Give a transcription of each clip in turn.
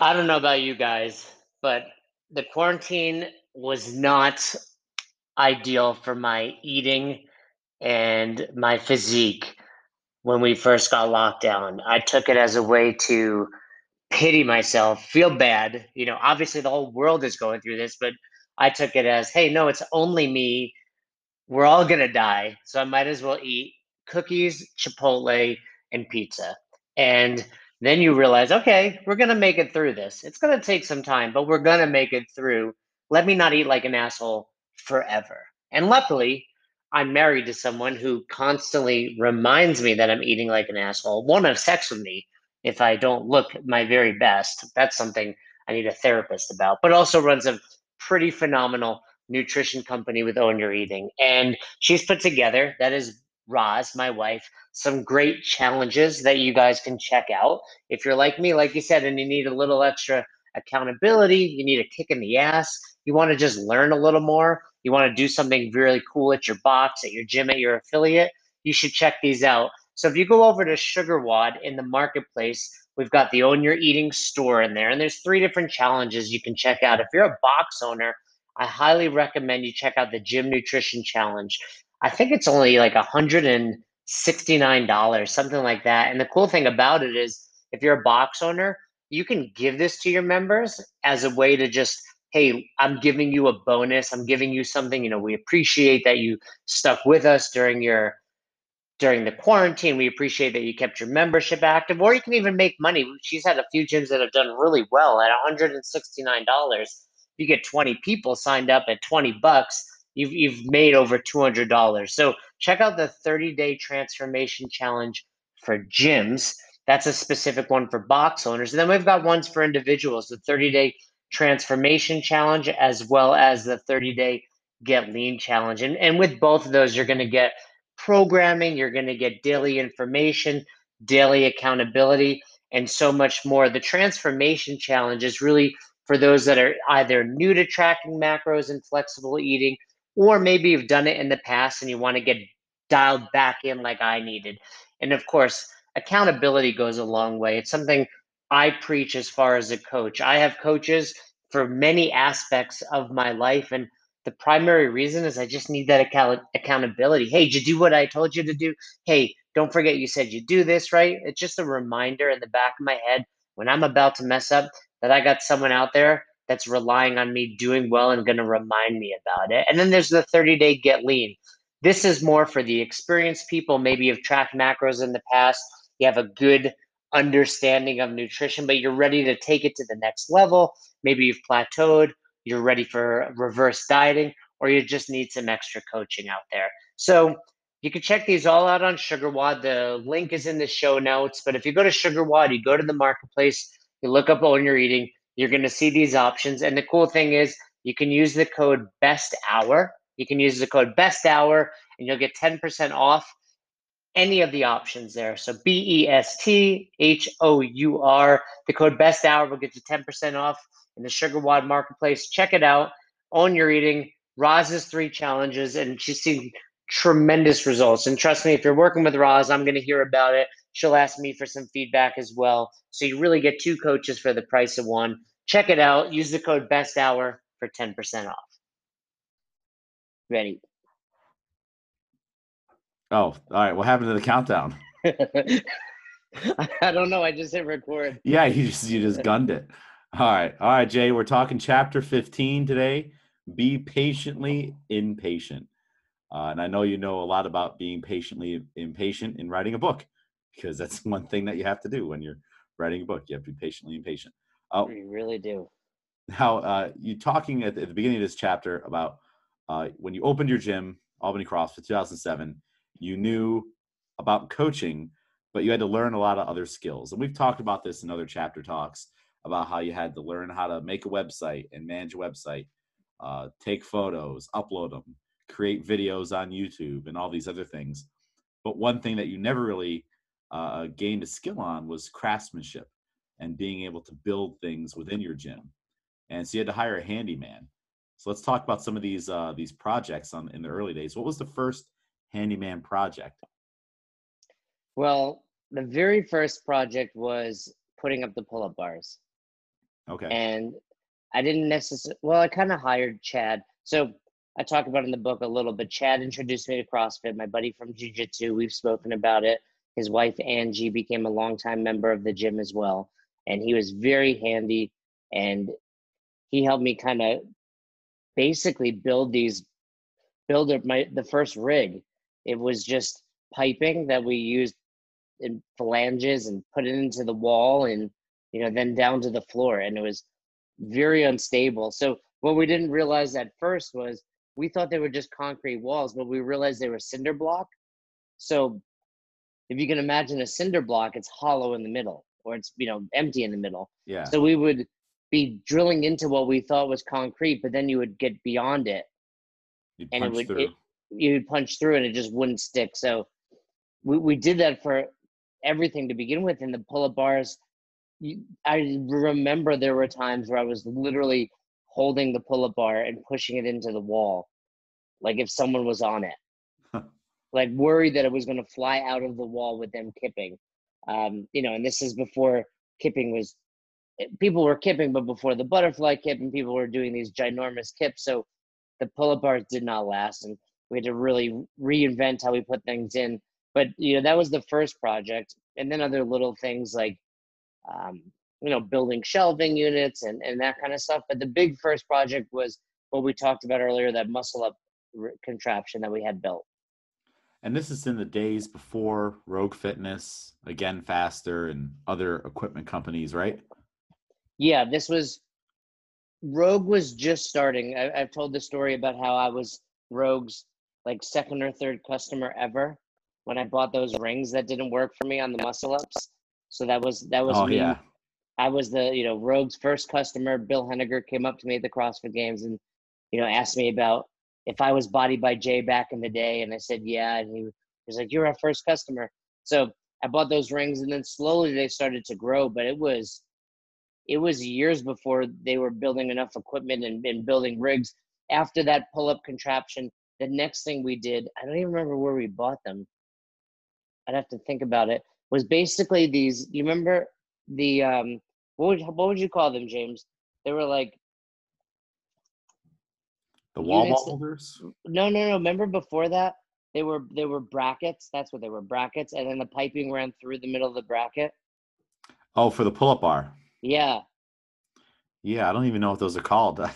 I don't know about you guys, but the quarantine was not ideal for my eating and my physique when we first got locked down. I took it as a way to pity myself, feel bad. You know, obviously the whole world is going through this, but I took it as, hey, no, it's only me. We're all gonna die, so I might as well eat cookies, Chipotle, and pizza. And then you realize, okay, we're gonna make it through this. It's gonna take some time, but we're gonna make it through. Let me not eat like an asshole forever. And luckily, I'm married to someone who constantly reminds me that I'm eating like an asshole, won't have sex with me if I don't look my very best. That's something I need a therapist about, but also runs a pretty phenomenal nutrition company with Own Your Eating. And she's put together, that is Roz, my wife, some great challenges that you guys can check out. If you're like me, like you said, and you need a little extra accountability, you need a kick in the ass, you want to just learn a little more, you want to do something really cool at your box, at your gym, at your affiliate, you should check these out. So if you go over to SugarWOD in the marketplace, we've got the Own Your Eating store in there, and there's three different challenges you can check out. If you're a box owner, I highly recommend you check out the Gym Nutrition Challenge. I think it's only like $169, something like that. And the cool thing about it is if you're a box owner, you can give this to your members as a way to just, hey, I'm giving you a bonus. I'm giving you something, you know, we appreciate that you stuck with us during your during the quarantine. We appreciate that you kept your membership active, or you can even make money. She's had a few gyms that have done really well at $169 you get 20 people signed up at 20 bucks, you've you've made over $200. So check out the 30-day transformation challenge for gyms. That's a specific one for box owners. And then we've got ones for individuals, the 30-day transformation challenge as well as the 30-day get lean challenge. And and with both of those you're going to get programming, you're going to get daily information, daily accountability, and so much more. The transformation challenge is really for those that are either new to tracking macros and flexible eating, or maybe you've done it in the past and you want to get dialed back in like I needed. And of course, accountability goes a long way. It's something I preach as far as a coach. I have coaches for many aspects of my life, and the primary reason is I just need that account- accountability. Hey, did you do what I told you to do? Hey, don't forget you said you do this, right? It's just a reminder in the back of my head when I'm about to mess up that I got someone out there that's relying on me doing well and going to remind me about it. And then there's the 30 day get lean. This is more for the experienced people. Maybe you've tracked macros in the past, you have a good understanding of nutrition, but you're ready to take it to the next level. Maybe you've plateaued, you're ready for reverse dieting, or you just need some extra coaching out there. So you can check these all out on SugarWOD. The link is in the show notes. But if you go to SugarWOD, you go to the marketplace, you look up Own Your Eating, you're going to see these options. And the cool thing is, you can use the code Best Hour. You can use the code Best Hour, and you'll get 10% off any of the options there. So B E S T H O U R. The code Best Hour will get you 10% off in the SugarWOD marketplace. Check it out. Own Your Eating. Roz's three challenges, and she's seen tremendous results. And trust me, if you're working with Roz, I'm going to hear about it. She'll ask me for some feedback as well. So you really get two coaches for the price of one. Check it out. Use the code best hour for 10% off. Ready. Oh, all right. What happened to the countdown? I don't know. I just hit record. Yeah, you just you just gunned it. All right. All right, Jay, we're talking chapter 15 today. Be patiently impatient. Uh, and I know you know a lot about being patiently impatient in writing a book because that's one thing that you have to do when you're writing a book. You have to be patiently impatient. Uh, you really do. Now, uh, you talking at the, at the, beginning of this chapter about uh, when you opened your gym, Albany CrossFit 2007, you knew about coaching, but you had to learn a lot of other skills. And we've talked about this in other chapter talks about how you had to learn how to make a website and manage a website, uh, take photos, upload them, create videos on YouTube, and all these other things. But one thing that you never really uh, gained a skill on was craftsmanship and being able to build things within your gym. And so you had to hire a handyman. So let's talk about some of these uh, these projects on in the early days. What was the first handyman project? Well, the very first project was putting up the pull-up bars. Okay. And I didn't necessarily, well, I kind of hired Chad. So I talk about in the book a little bit. Chad introduced me to CrossFit, my buddy from Jiu Jitsu. We've spoken about it. His wife, Angie, became a longtime member of the gym as well. And he was very handy and he helped me kind of basically build these, build up my, the first rig. It was just piping that we used in flanges and put it into the wall and, you know, then down to the floor. And it was very unstable. So what we didn't realize at first was we thought they were just concrete walls, but we realized they were cinder block. So if you can imagine a cinder block, it's hollow in the middle or it's you know empty in the middle. Yeah. So we would be drilling into what we thought was concrete, but then you would get beyond it You'd and it would it, you'd punch through and it just wouldn't stick. So we, we did that for everything to begin with. And the pull-up bars, you, I remember there were times where I was literally holding the pull-up bar and pushing it into the wall, like if someone was on it, like worried that it was going to fly out of the wall with them kipping. Um, you know, and this is before kipping was eh, people were kipping, but before the butterfly kip, and people were doing these ginormous kips. So the pull-up bars did not last, and we had to really reinvent how we put things in. But you know, that was the first project, and then other little things like, um, you know, building shelving units and and that kind of stuff. But the big first project was what we talked about earlier, that muscle up contraption that we had built. And this is in the days before Rogue Fitness, Again Faster, and other equipment companies, right? Yeah, this was Rogue was just starting. I, I've told the story about how I was Rogue's like second or third customer ever when I bought those rings that didn't work for me on the muscle ups. So that was that was oh me. yeah. I was the you know Rogue's first customer. Bill Henniger came up to me at the CrossFit Games and you know asked me about if I was Body by Jay back in the day, and I said yeah, and he was like, "You're our first customer." So I bought those rings, and then slowly they started to grow. But it was it was years before they were building enough equipment and, and building rigs. After that pull up contraption, the next thing we did, I don't even remember where we bought them. I'd have to think about it. Was basically these. You remember the um, what would what would you call them, James? They were like The wall units holders. no, no, no. Remember before that, they were they were brackets. That's what they were brackets, and then the piping ran through the middle of the bracket. Oh, for the pull-up bar. Yeah. Yeah, I don't even know what those are called.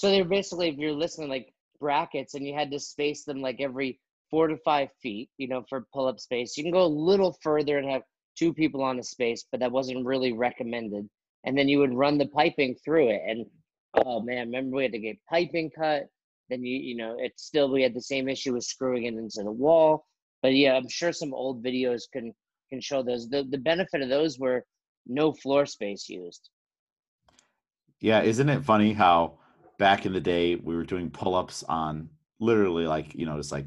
So they're basically, if you're listening, like brackets, and you had to space them like every four to five feet, you know, for pull up space. You can go a little further and have two people on a space, but that wasn't really recommended. And then you would run the piping through it. And oh man, remember we had to get piping cut. Then you, you know, it's still, we had the same issue with screwing it into the wall. But yeah, I'm sure some old videos can can show those. The the benefit of those were no floor space used. yeah, isn't it funny how back in the day we were doing pull-ups on literally like, you know, just like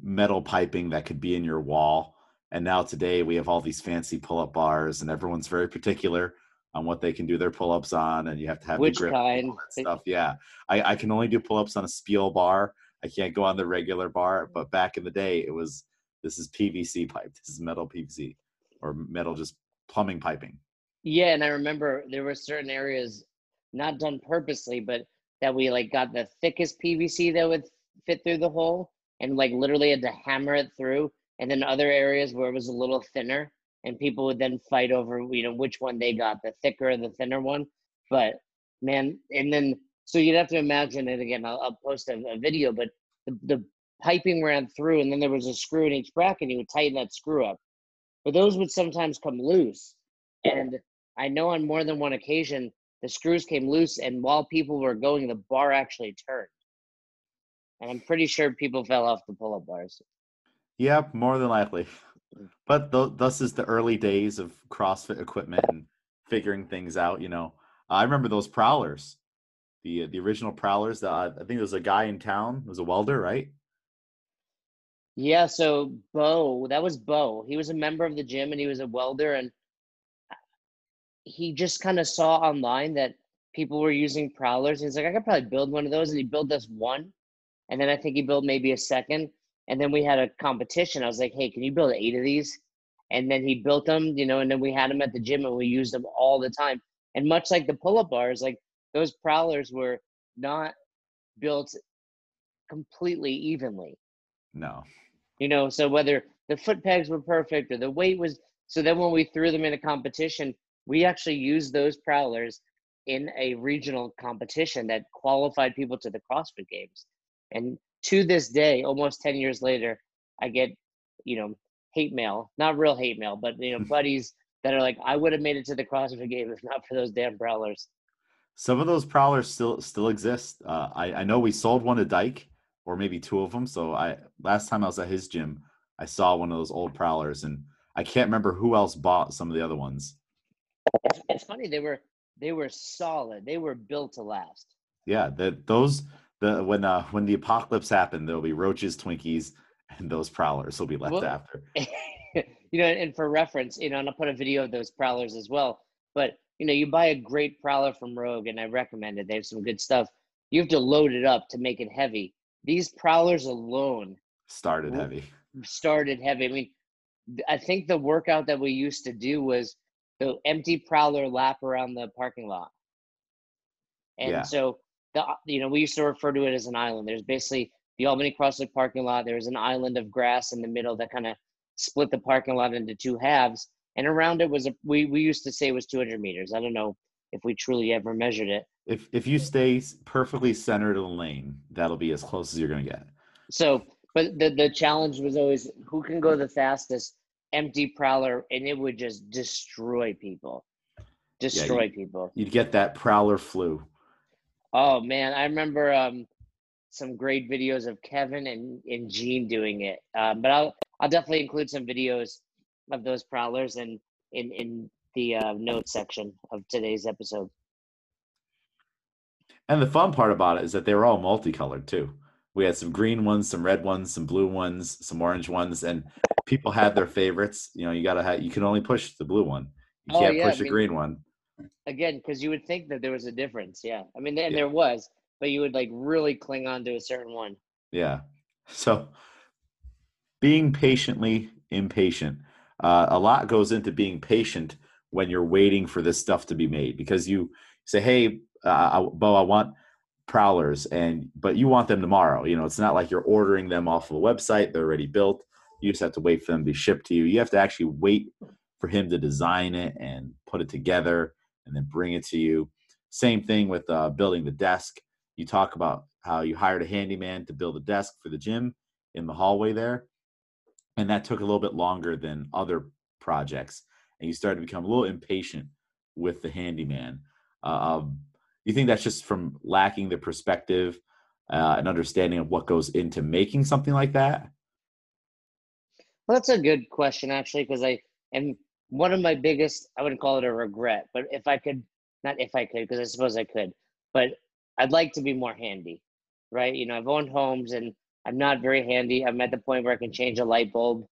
metal piping that could be in your wall. And now today we have all these fancy pull-up bars and everyone's very particular on what they can do their pull-ups on and you have to have Which the grip and all kind? that stuff. Yeah. I, I can only do pull-ups on a spiel bar. I can't go on the regular bar. But back in the day it was this is PVC pipe. This is metal PVC or metal just plumbing piping. Yeah, and I remember there were certain areas not done purposely, but that we like got the thickest PVC that would fit through the hole and like literally had to hammer it through. And then other areas where it was a little thinner and people would then fight over, you know, which one they got, the thicker or the thinner one. But man, and then so you'd have to imagine it again. I'll, I'll post a, a video, but the, the piping ran through and then there was a screw in each bracket. And you would tighten that screw up, but those would sometimes come loose. And I know on more than one occasion the screws came loose, and while people were going, the bar actually turned. And I'm pretty sure people fell off the pull-up bars. yep more than likely. But th- thus is the early days of CrossFit equipment and figuring things out. You know, I remember those prowlers, the the original prowlers. That I think there was a guy in town, was a welder, right? Yeah, so Bo, that was Bo. He was a member of the gym and he was a welder, and uh, he just kind of saw online that people were using prowlers. He's like, I could probably build one of those, and he built this one, and then I think he built maybe a second, and then we had a competition. I was like, Hey, can you build eight of these? And then he built them, you know, and then we had them at the gym and we used them all the time. And much like the pull-up bars, like those prowlers were not built completely evenly. No. You know, so whether the foot pegs were perfect or the weight was so then when we threw them in a competition, we actually used those prowlers in a regional competition that qualified people to the CrossFit Games. And to this day, almost 10 years later, I get, you know, hate mail, not real hate mail, but, you know, buddies that are like, I would have made it to the CrossFit game if not for those damn prowlers. Some of those prowlers still still exist. Uh, I I know we sold one to Dyke, or maybe two of them. So I last time I was at his gym, I saw one of those old prowlers, and I can't remember who else bought some of the other ones. It's, it's funny they were they were solid. They were built to last. Yeah, that those the when uh when the apocalypse happened, there'll be roaches, Twinkies, and those prowlers will be left well, after. you know, and for reference, you know, and I'll put a video of those prowlers as well. But you know, you buy a great prowler from Rogue, and I recommend it. They have some good stuff. You have to load it up to make it heavy. These prowlers alone started heavy. Started heavy. I mean, I think the workout that we used to do was the empty prowler lap around the parking lot. And yeah. so the uh, you know we used to refer to it as an island. There's basically the Albany CrossFit parking lot. There's an island of grass in the middle that kind of split the parking lot into two halves, and around it was a we we used to say it was 200 meters. I don't know if we truly ever measured it. If if you stay perfectly centered in the lane, that'll be as close as you're gonna get. So, but the the challenge was always who can go the fastest empty prowler, and it would just destroy people, destroy yeah, you, people. You'd get that prowler flu. Oh man, I remember um, some great videos of Kevin and, and Gene doing it. Um, but I'll I'll definitely include some videos of those prowlers and in in the uh, notes section of today's episode. And the fun part about it is that they were all multicolored too. We had some green ones, some red ones, some blue ones, some orange ones, and people had their favorites. You know, you gotta have you can only push the blue one. You oh, can't yeah, push the green one. Again, because you would think that there was a difference. Yeah, I mean, and yeah. there was, but you would like really cling on to a certain one. Yeah. So, being patiently impatient. Uh, a lot goes into being patient when you're waiting for this stuff to be made because you say, "Hey, uh, Bo, I want prowlers," and but you want them tomorrow. You know, it's not like you're ordering them off of a website; they're already built. You just have to wait for them to be shipped to you. You have to actually wait for him to design it and put it together and then bring it to you. Same thing with uh, building the desk. You talk about how you hired a handyman to build a desk for the gym in the hallway there. And that took a little bit longer than other projects. And you started to become a little impatient with the handyman. Uh, um, you think that's just from lacking the perspective uh, and understanding of what goes into making something like that? Well, that's a good question, actually, because I am one of my biggest, I wouldn't call it a regret, but if I could, not if I could, because I suppose I could, but I'd like to be more handy, right? You know, I've owned homes and I'm not very handy. I'm at the point where I can change a light bulb,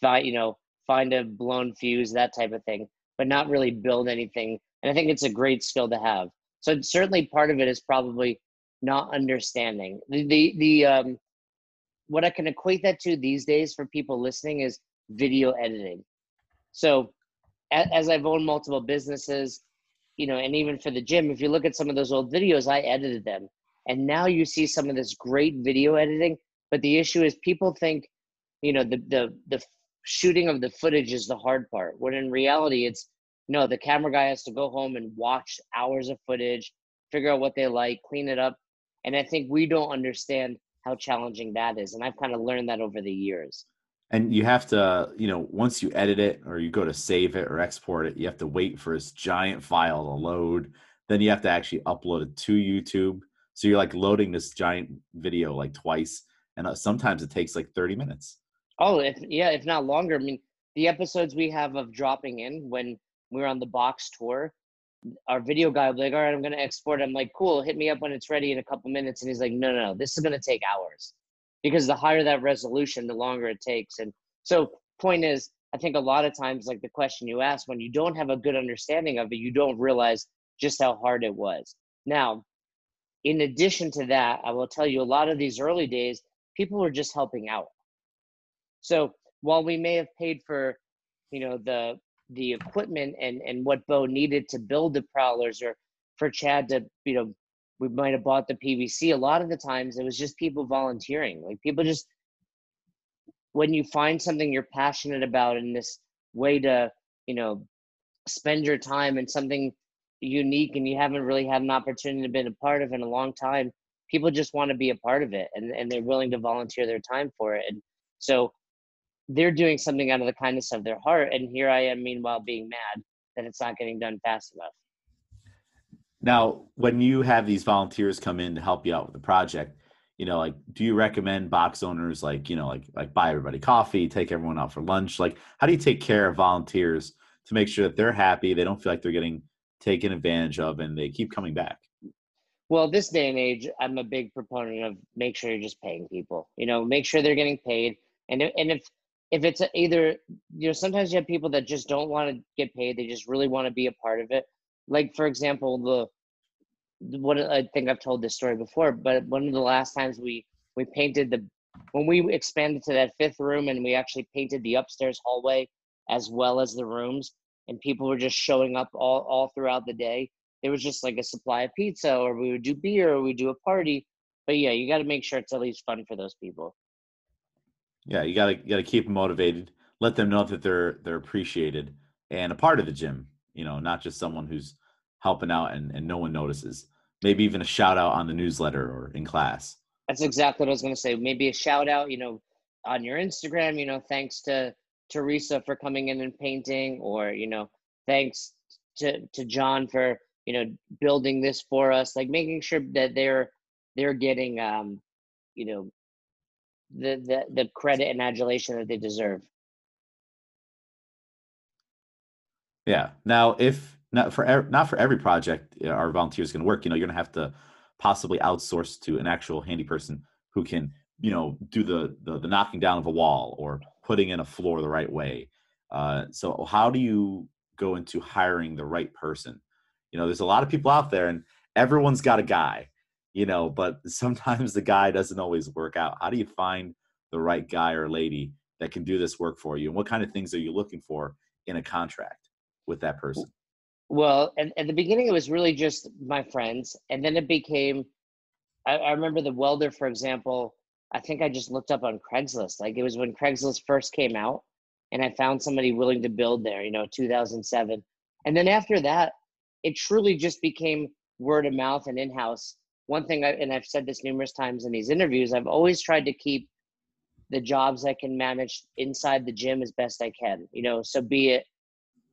find, you know, find a blown fuse, that type of thing, but not really build anything. And I think it's a great skill to have. So certainly part of it is probably not understanding the the, the um, what I can equate that to these days for people listening is video editing. So as I've owned multiple businesses, you know, and even for the gym, if you look at some of those old videos, I edited them. And now you see some of this great video editing. But the issue is people think, you know, the the the shooting of the footage is the hard part. When in reality, it's no, the camera guy has to go home and watch hours of footage, figure out what they like, clean it up. And I think we don't understand how challenging that is. And I've kind of learned that over the years. And you have to, you know, once you edit it or you go to save it or export it, you have to wait for this giant file to load. Then you have to actually upload it to YouTube. So you're like loading this giant video like twice. And uh, sometimes it takes like 30 minutes. Oh, if, yeah, if not longer. I mean, the episodes we have of dropping in when we are on the box tour, our video guy be like, all right, I'm to export. I'm like, cool, hit me up when it's ready in a couple minutes. And he's like, no, no, no, this is to take hours because the higher that resolution, the longer it takes. And so, point is, I think a lot of times, like the question you ask, when you don't have a good understanding of it, you don't realize just how hard it was. Now, in addition to that, I will tell you a lot of these early days, people were just helping out. So while we may have paid for, you know, the the equipment and and what Bo needed to build the prowlers or for Chad to you know we might have bought the PVC. A lot of the times it was just people volunteering. Like people just when you find something you're passionate about in this way to you know spend your time in something unique and you haven't really had an opportunity to be a part of in a long time people just want to be a part of it and, and they're willing to volunteer their time for it and so they're doing something out of the kindness of their heart and here i am meanwhile being mad that it's not getting done fast enough now when you have these volunteers come in to help you out with the project you know like do you recommend box owners like you know like like buy everybody coffee take everyone out for lunch like how do you take care of volunteers to make sure that they're happy they don't feel like they're getting taken advantage of and they keep coming back well, this day and age, I'm a big proponent of make sure you're just paying people. You know, make sure they're getting paid, and and if if it's either you know sometimes you have people that just don't want to get paid, they just really want to be a part of it. Like for example, the what I think I've told this story before, but one of the last times we we painted the when we expanded to that fifth room and we actually painted the upstairs hallway as well as the rooms, and people were just showing up all all throughout the day there was just like a supply of pizza or we would do beer or we do a party. But yeah you got to make sure it's at least fun for those people. Yeah you got to got to keep them motivated. Let them know that they're they're appreciated and a part of the gym you know not just someone who's helping out and, and no one notices. Maybe even a shout out on the newsletter or in class. That's exactly what i was going to say. Maybe a shout out you know on your instagram you know thanks to teresa for coming in and painting or you know thanks to to john for you know building this for us like making sure that they're they're getting um you know the the, the credit and adulation that they deserve. Yeah. Now if not for not for every project our volunteers can work you know you're gonna have to possibly outsource to an actual handy person who can you know do the the, the knocking down of a wall or putting in a floor the right way uh, so how do you go into hiring the right person you know, there's a lot of people out there and everyone's got a guy, you know, but sometimes the guy doesn't always work out. How do you find the right guy or lady that can do this work for you? And what kind of things are you looking for in a contract with that person? Well, at, at the beginning, it was really just my friends. And then it became, I, I remember the welder, for example, I think I just looked up on Craigslist. Like it was when Craigslist first came out and I found somebody willing to build there, you know, 2007. And then after that, it truly just became word of mouth and in-house one thing I, and i've said this numerous times in these interviews i've always tried to keep the jobs i can manage inside the gym as best i can you know so be it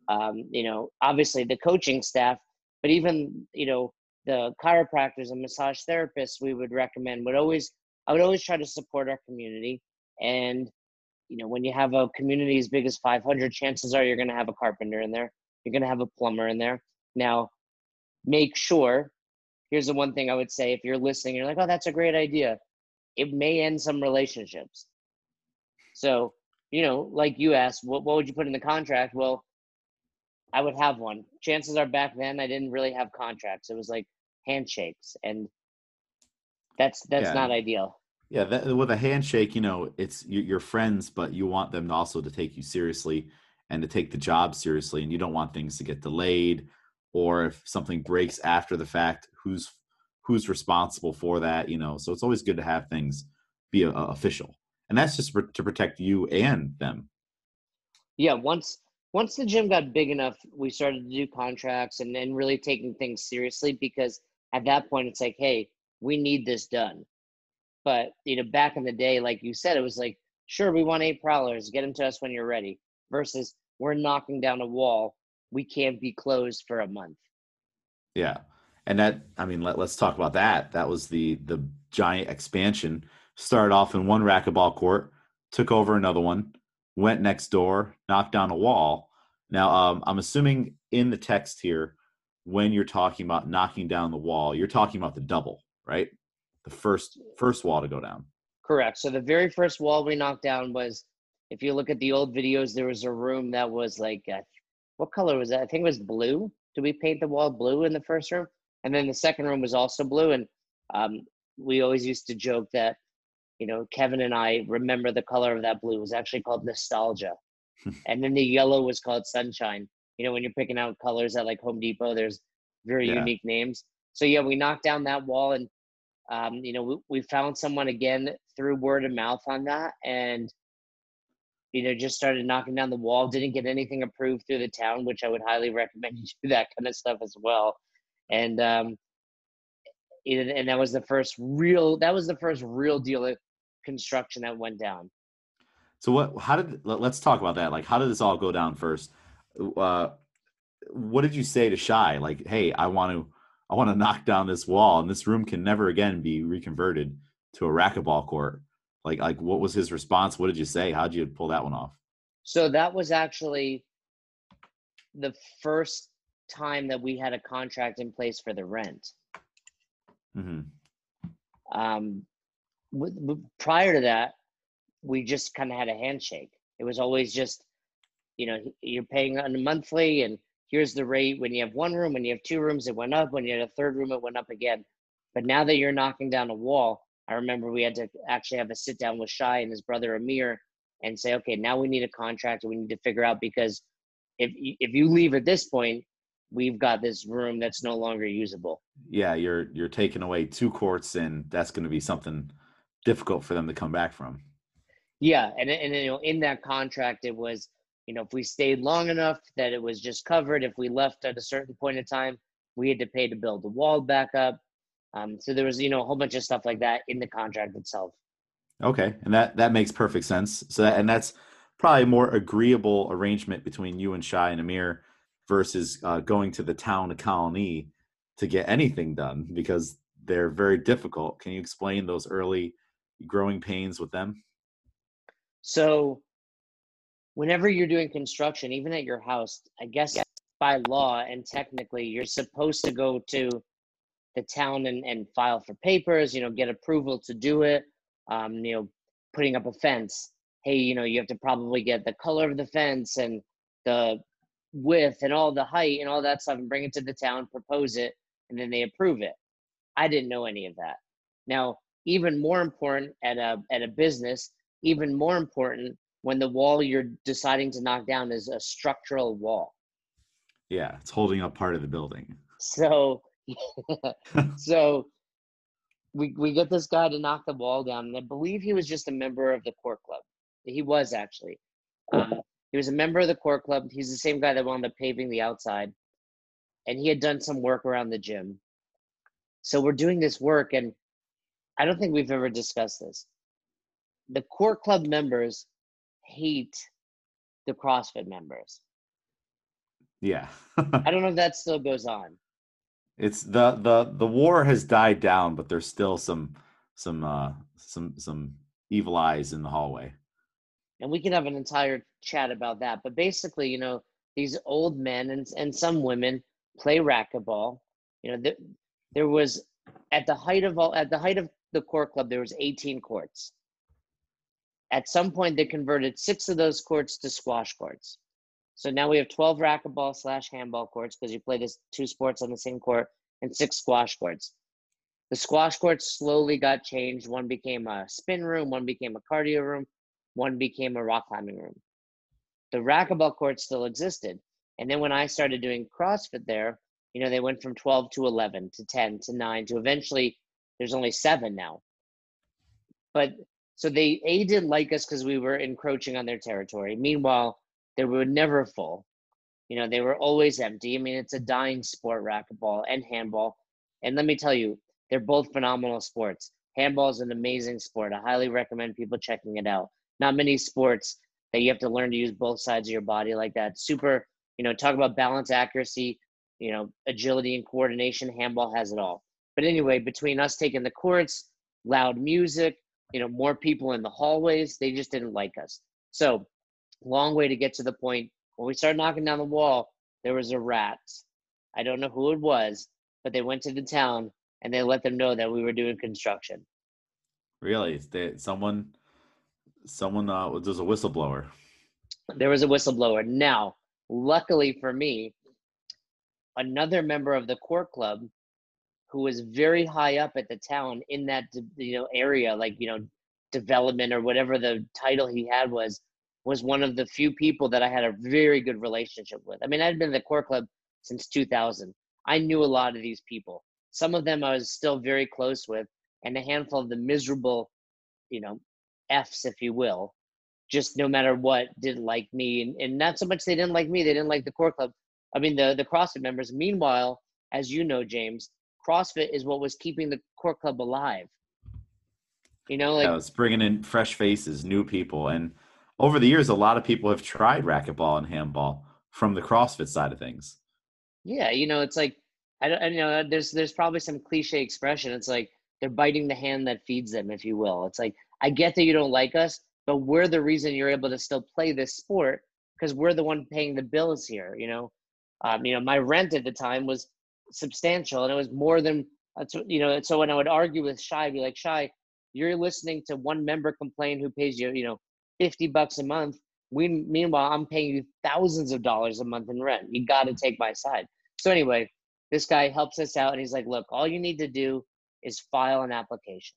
um, you know obviously the coaching staff but even you know the chiropractors and massage therapists we would recommend would always i would always try to support our community and you know when you have a community as big as 500 chances are you're going to have a carpenter in there you're going to have a plumber in there now, make sure, here's the one thing I would say if you're listening, you're like, oh, that's a great idea. It may end some relationships. So, you know, like you asked, what, what would you put in the contract? Well, I would have one. Chances are back then I didn't really have contracts. It was like handshakes and that's that's yeah. not ideal. Yeah, that, with a handshake, you know, it's you're friends, but you want them also to take you seriously and to take the job seriously, and you don't want things to get delayed or if something breaks after the fact who's who's responsible for that you know so it's always good to have things be a, a official and that's just for, to protect you and them yeah once once the gym got big enough we started to do contracts and then really taking things seriously because at that point it's like hey we need this done but you know back in the day like you said it was like sure we want eight prowlers get them to us when you're ready versus we're knocking down a wall we can't be closed for a month. Yeah. And that I mean let, us talk about that. That was the the giant expansion. Started off in one racquetball court, took over another one, went next door, knocked down a wall. Now um, I'm assuming in the text here when you're talking about knocking down the wall, you're talking about the double, right? The first first wall to go down. Correct. So the very first wall we knocked down was if you look at the old videos, there was a room that was like I what color was that? I think it was blue. Did we paint the wall blue in the first room? And then the second room was also blue. And um, we always used to joke that, you know, Kevin and I remember the color of that blue it was actually called nostalgia. and then the yellow was called sunshine. You know, when you're picking out colors at like Home Depot, there's very Yeah. unique names. So yeah, we knocked down that wall and um, you know, we, we found someone again through word of mouth on that and you know, just started knocking down the wall, didn't get anything approved through the town, which I would highly recommend you do that kind of stuff as well. And um and, and that was the first real that was the first real deal of construction that went down. So what? How did? let- Let's talk about that. Like, how did this all go down first? Uh, what did you say to Shai? Like, hey, I want to, I want to knock down this wall, and this room can never again be reconverted to a racquetball court. Like, like, what was his response? What did you say? How did you pull that one off? So that was actually the first time that we had a contract in place for the rent. Hmm Um, prior to that, we just kind of had a handshake. It was always just, you know, you're paying on a monthly, and here's the rate. When you have one room, when you have two rooms, it went up. When you had a third room, it went up again. But now that you're knocking down a wall, I remember we had to actually have a sit down with Shai and his brother Amir and say, okay, now we need a contract. We need to figure out because if if you leave at this point, we've got this room that's no longer usable. Yeah, you're you're taking away two courts, and that's going to be something difficult for them to come back from. Yeah, and and you know, in that contract, it was you know if we stayed long enough that it was just covered. If we left at a certain point in time, we had to pay to build the wall back up. Um, so there was you know a whole bunch of stuff like that in the contract itself. Okay, and that that makes perfect sense. So that, and that's probably a more agreeable arrangement between you and Shai and Amir versus uh, going to the town of Colonie to get anything done because they're very difficult. Can you explain those early growing pains with them? So whenever you're doing construction, even at your house, I guess by law and technically, you're supposed to go to the town and, and file for papers, you know, get approval to do it. Um, you know, putting up a fence. Hey, you know, you have to probably get the color of the fence and the width and all the height and all that stuff and bring it to the town, propose it, and then they approve it. I didn't know any of that. Now, even more important at a at a business, even more important when the wall you're deciding to knock down is a structural wall. Yeah, it's holding up part of the building. So, so we we get this guy to knock the wall down, and I believe he was just a member of the court club. He was actually. Uh, he was a member of the court club. He's the same guy that wound up paving the outside, and he had done some work around the gym. So we're doing this work, and I don't think we've ever discussed this. The court club members hate the CrossFit members. Yeah. I don't know if that still goes on. it's the the the war has died down, but there's still some some uh some some evil eyes in the hallway. and we can have an entire chat about that. But basically, you know, these old men and and some women play racquetball. You know, there, there was at the height of all at the height of the court club, there was 18 courts. At some point, they converted six of those courts to squash courts. So now we have 12 racquetball slash handball courts because you play this two sports on the same court and six squash courts. The squash courts slowly got changed. One became a spin room, one became a cardio room, one became a rock climbing room. The racquetball court still existed. And then when I started doing CrossFit there, you know, they went from 12 to 11 to 10 to 9 to eventually there's only seven now. But so they A didn't like us because we were encroaching on their territory. Meanwhile, they were never full. You know, they were always empty. I mean, it's a dying sport, racquetball and handball. And let me tell you, they're both phenomenal sports. Handball is an amazing sport. I highly recommend people checking it out. Not many sports that you have to learn to use both sides of your body like that. Super, you know, talk about balance, accuracy, you know, agility and coordination. Handball has it all. But anyway, between us taking the courts, loud music, you know, more people in the hallways, they just didn't like us. So, long way to get to the point when we started knocking down the wall, there was a rat. I don't know who it was, but they went to the town and they let them know that we were doing construction. Really, someone someone uh there's a whistleblower. There was a whistleblower. Now, luckily for me, another member of the court club who was very high up at the town in that you know area like you know development or whatever the title he had was was one of the few people that I had a very good relationship with. I mean, I'd been in the court club since 2000. I knew a lot of these people. Some of them I was still very close with, and a handful of the miserable, you know, F's, if you will, just no matter what, didn't like me. And, and not so much they didn't like me, they didn't like the court club. I mean, the, the CrossFit members. Meanwhile, as you know, James, CrossFit is what was keeping the court club alive. You know, like yeah, it's bringing in fresh faces, new people, and over the years, a lot of people have tried racquetball and handball from the CrossFit side of things. Yeah, you know, it's like I don't, I you know, there's there's probably some cliche expression. It's like they're biting the hand that feeds them, if you will. It's like I get that you don't like us, but we're the reason you're able to still play this sport because we're the one paying the bills here. You know, um, you know, my rent at the time was substantial, and it was more than you know. So when I would argue with Shai, I'd be like, Shai, you're listening to one member complain who pays you, you know, 50 bucks a month. We, meanwhile, I'm paying you thousands of dollars a month in rent. You got to take my side. So anyway, this guy helps us out and he's like, look, all you need to do is file an application.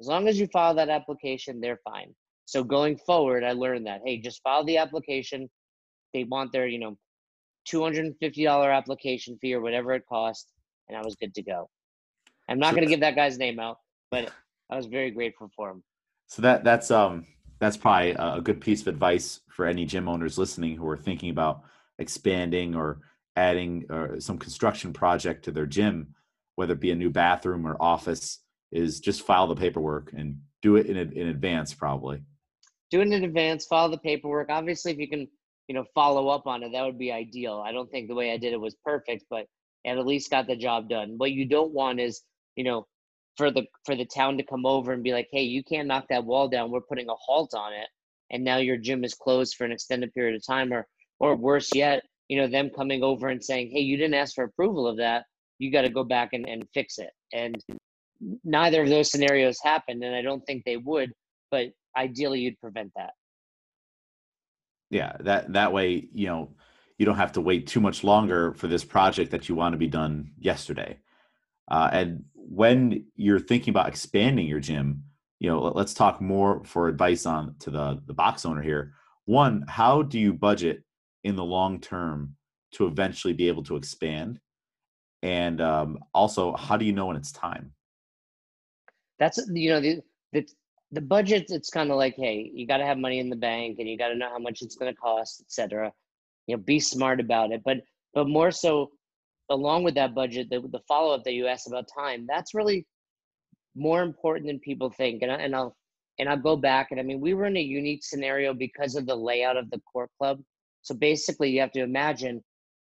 As long as you file that application, they're fine. So going forward, I learned that, hey, just file the application. They want their, you know, $250 application fee or whatever it costs, and I was good to go. I'm not so, going to give that guy's name out, but I was very grateful for him. So that that's um that's probably a good piece of advice for any gym owners listening who are thinking about expanding or adding uh, some construction project to their gym, whether it be a new bathroom or office, is just file the paperwork and do it in in advance, probably. Do it in advance. Follow the paperwork. Obviously, if you can, you know, follow up on it, that would be ideal. I don't think the way I did it was perfect, but at least got the job done. What you don't want is, you know, for the for the town to come over and be like, hey, you can't knock that wall down. We're putting a halt on it, and now your gym is closed for an extended period of time, or or worse yet, you know, them coming over and saying, hey, you didn't ask for approval of that. You got to go back and, and fix it. And neither of those scenarios happened, and I don't think they would. But ideally, you'd prevent that. Yeah, that that way, you know, you don't have to wait too much longer for this project that you want to be done yesterday. Uh, and when you're thinking about expanding your gym, you know, let's talk more for advice on to the the box owner here. One, how do you budget in the long term to eventually be able to expand? And um, also, how do you know when it's time? That's you know the the the budget. It's kind of like, hey, you got to have money in the bank, and you got to know how much it's going to cost, etc. You know, be smart about it. But but more so, along with that budget, the, the follow up that you asked about time, that's really more important than people think. And, I, and I'll and I'll go back and I mean we were in a unique scenario because of the layout of the court club. So basically, you have to imagine,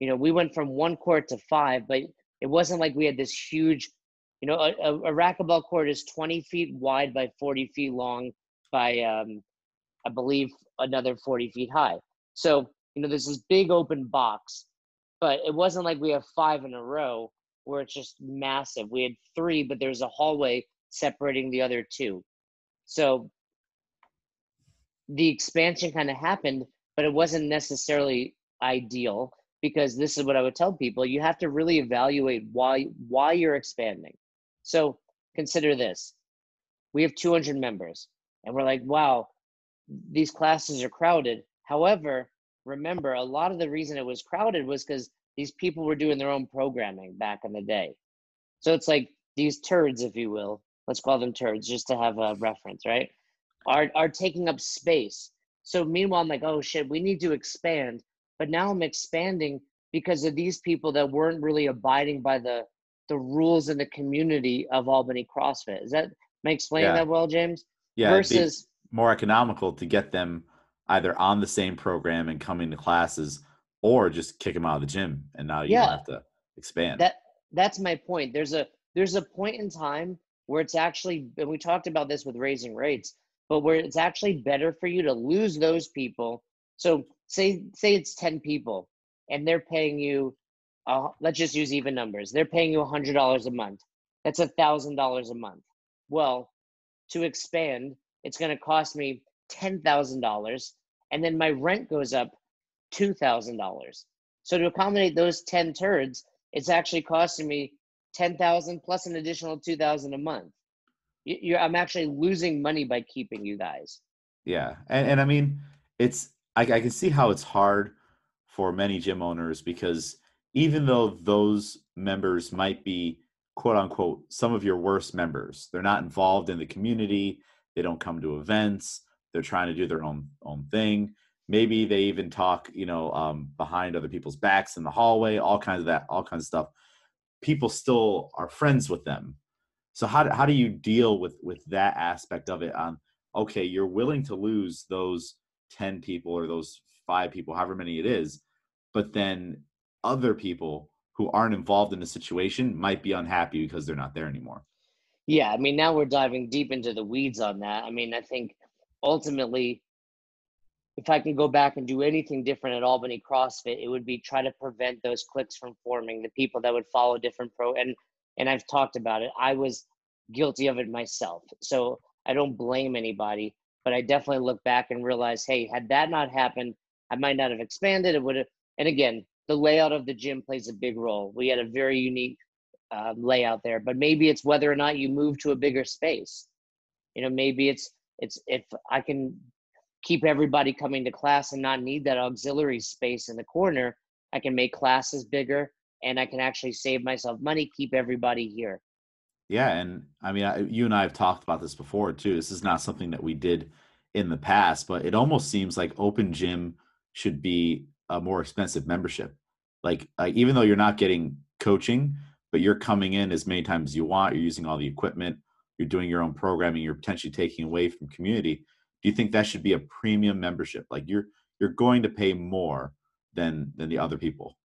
you know, we went from one court to five, but it wasn't like we had this huge, you know, a, a, racquetball court is 20 feet wide by 40 feet long by, um, I believe, another 40 feet high. So you know, there's this big open box but it wasn't like we have five in a row where it's just massive. We had three, but there's a hallway separating the other two. So the expansion kind of happened, but it wasn't necessarily ideal because this is what I would tell people. You have to really evaluate why why you're expanding. So consider this. We have 200 members and we're like, wow, these classes are crowded. However, remember a lot of the reason it was crowded was because these people were doing their own programming back in the day. So it's like these turds, if you will, let's call them turds just to have a reference, right? Are are taking up space. So meanwhile, I'm like, oh shit, we need to expand. But now I'm expanding because of these people that weren't really abiding by the the rules in the community of Albany CrossFit. Is that am I explaining yeah. that well, James? Yeah. Versus more economical to get them either on the same program and coming to classes or just kick them out of the gym and now you yeah, have to expand that that's my point there's a there's a point in time where it's actually and we talked about this with raising rates but where it's actually better for you to lose those people so say say it's 10 people and they're paying you uh, let's just use even numbers they're paying you $100 a month that's a $1000 a month well to expand it's going to cost me $10,000 and then my rent goes up $2,000. So to accommodate those 10 turds, it's actually costing me 10,000 plus an additional 2,000 a month. You're, I'm actually losing money by keeping you guys. Yeah. And, and I mean, it's I, I can see how it's hard for many gym owners because even though those members might be quote unquote some of your worst members. They're not involved in the community. They don't come to events. They're trying to do their own own thing. Maybe they even talk you know um, behind other people's backs in the hallway all kinds of that all kinds of stuff. People still are friends with them. So how do, how do you deal with with that aspect of it? On okay you're willing to lose those 10 people or those five people however many it is but then other people who aren't involved in the situation might be unhappy because they're not there anymore yeah i mean now we're diving deep into the weeds on that i mean i think ultimately if I can go back and do anything different at Albany CrossFit, it would be try to prevent those cliques from forming, the people that would follow different pro and and I've talked about it. I was guilty of it myself. So I don't blame anybody, but I definitely look back and realize, hey, had that not happened, I might not have expanded. It would have and again, the layout of the gym plays a big role. We had a very unique uh, layout there, but maybe it's whether or not you move to a bigger space. You know, maybe it's it's if I can keep everybody coming to class and not need that auxiliary space in the corner, I can make classes bigger and I can actually save myself money, keep everybody here. Yeah, and I mean, I, you and I have talked about this before too. This is not something that we did in the past, but it almost seems like open gym should be a more expensive membership. Like, like even though you're not getting coaching, but you're coming in as many times as you want, you're using all the equipment, you're doing your own programming, you're potentially taking away from community do you think that should be a premium membership? Like you're you're going to pay more than than the other people.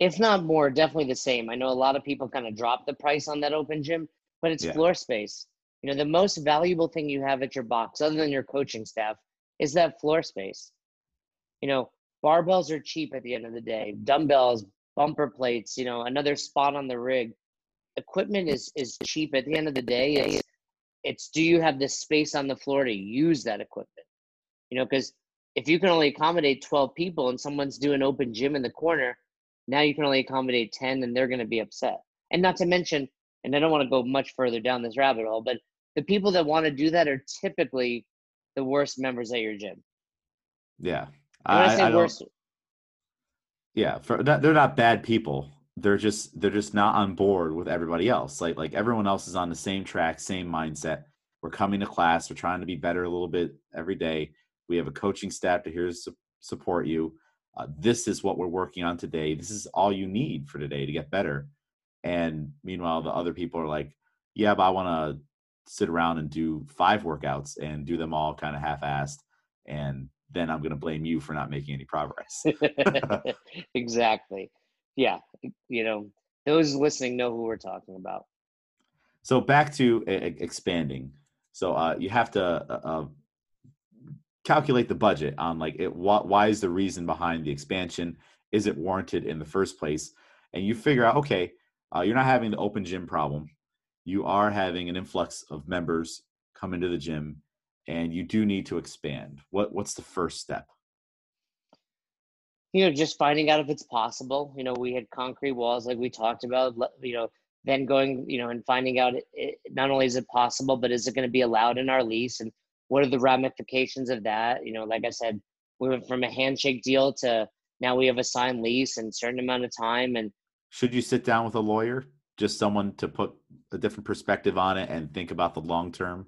If not more definitely the same. I know a lot of people kind of drop the price on that open gym but it's yeah. floor space. You know the most valuable thing you have at your box other than your coaching staff is that floor space. You know barbells are cheap at the end of the day dumbbells bumper plates you know another spot on the rig equipment is is cheap at the end of the day it's it's do you have the space on the floor to use that equipment? You know, because if you can only accommodate 12 people and someone's doing open gym in the corner, now you can only accommodate 10 and they're going to be upset. And not to mention, and I don't want to go much further down this rabbit hole, but the people that want to do that are typically the worst members at your gym. Yeah. I, I, yeah, for, they're not bad people. They're just they're just not on board with everybody else. Like like everyone else is on the same track same mindset. We're coming to class. We're trying to be better a little bit every day. We have a coaching staff to here to su- support you. Uh, this is what we're working on today. This is all you need for today to get better. And meanwhile the other people are like yeah but i want to sit around and do five workouts and do them all kind of half-assed. And then i'm going to blame you for not making any progress exactly yeah, you know, those listening know who we're talking about. So back to expanding. So uh, you have to uh, uh, calculate the budget on like it. What, why is the reason behind the expansion? Is it warranted in the first place? And you figure out, okay, uh, you're not having the open gym problem. You are having an influx of members come into the gym, and you do need to expand. What what's the first step? you know, just finding out if it's possible. You know, we had concrete walls like we talked about, you know, then going, you know, and finding out it, not only is it possible, but is it going to be allowed in our lease and what are the ramifications of that? You know, like I said, we went from a handshake deal to now we have a signed lease and certain amount of time. And should you sit down with a lawyer, just someone to put a different perspective on it and think about the long term?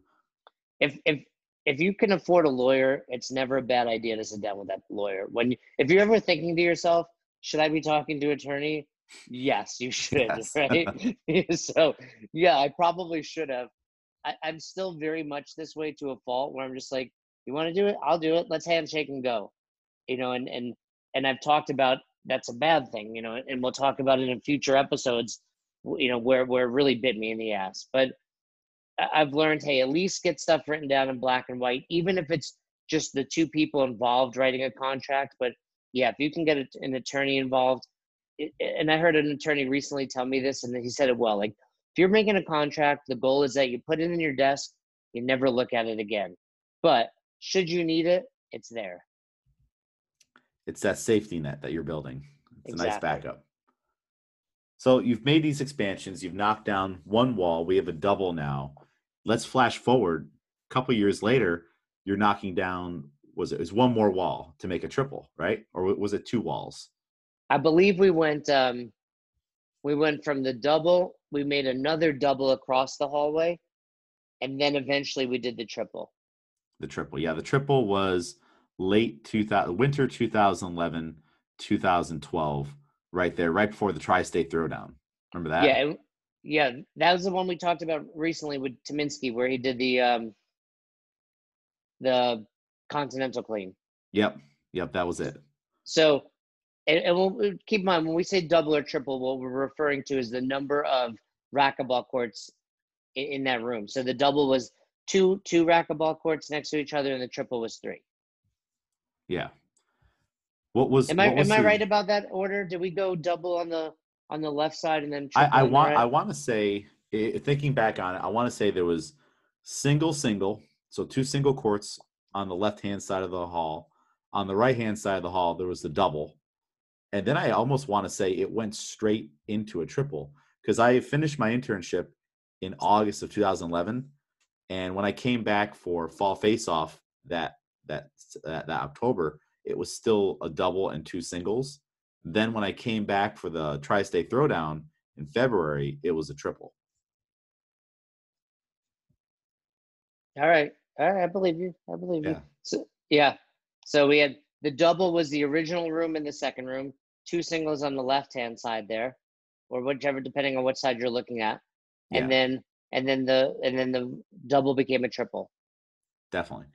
If, if, if you can afford a lawyer, it's never a bad idea to sit down with that lawyer. When if you're ever thinking to yourself, should I be talking to attorney? Yes, you should, yes. right? so yeah, I probably should have. I, I'm still very much this way to a fault where I'm just like, you want to do it? I'll do it. Let's handshake and go. You know, and and and I've talked about that's a bad thing, you know, and we'll talk about it in future episodes, you know, where where it really bit me in the ass. But I've learned, hey, at least get stuff written down in black and white, even if it's just the two people involved writing a contract. But yeah, if you can get an attorney involved, and I heard an attorney recently tell me this, and he said it well. Like, if you're making a contract, the goal is that you put it in your desk, you never look at it again. But should you need it, it's there. It's that safety net that you're building. It's exactly. a nice backup. So you've made these expansions, you've knocked down one wall, we have a double now let's flash forward a couple years later you're knocking down was it was one more wall to make a triple, right? Or was it two walls? I believe we went um we went from the double, we made another double across the hallway, and then eventually we did the triple. The triple. Yeah, the triple was late 2000 winter 2011 2012 right there right before the tri-state throwdown remember that Yeah, it- yeah, that was the one we talked about recently with Tominski where he did the um the continental clean. yep yep that was it So, and, and we'll, keep in mind when we say double or triple, what we're referring to is the number of racquetball courts in, in that room. So the double was two two racquetball courts next to each other, and the triple was three. yeah what was Am I was am I right about that order? Did we go double on the on the left side and then I, I want right? I want to say thinking back on it, I want to say there was single single, so two single courts on the left hand side of the hall. On the right hand side of the hall, there was the double, and then I almost want to say it went straight into a triple because I finished my internship in August of 2011, and when I came back for fall face off that that that, that October, it was still a double and two singles. Then when I came back for the tri-state throwdown in February, it was a triple. All right, all right, I believe you. I believe you. Yeah. So yeah, so we had the double was the original room in the second room, two singles on the left hand side there, or whichever, depending on what side you're looking at, and Yeah. then and then the and then the double became a triple. Definitely.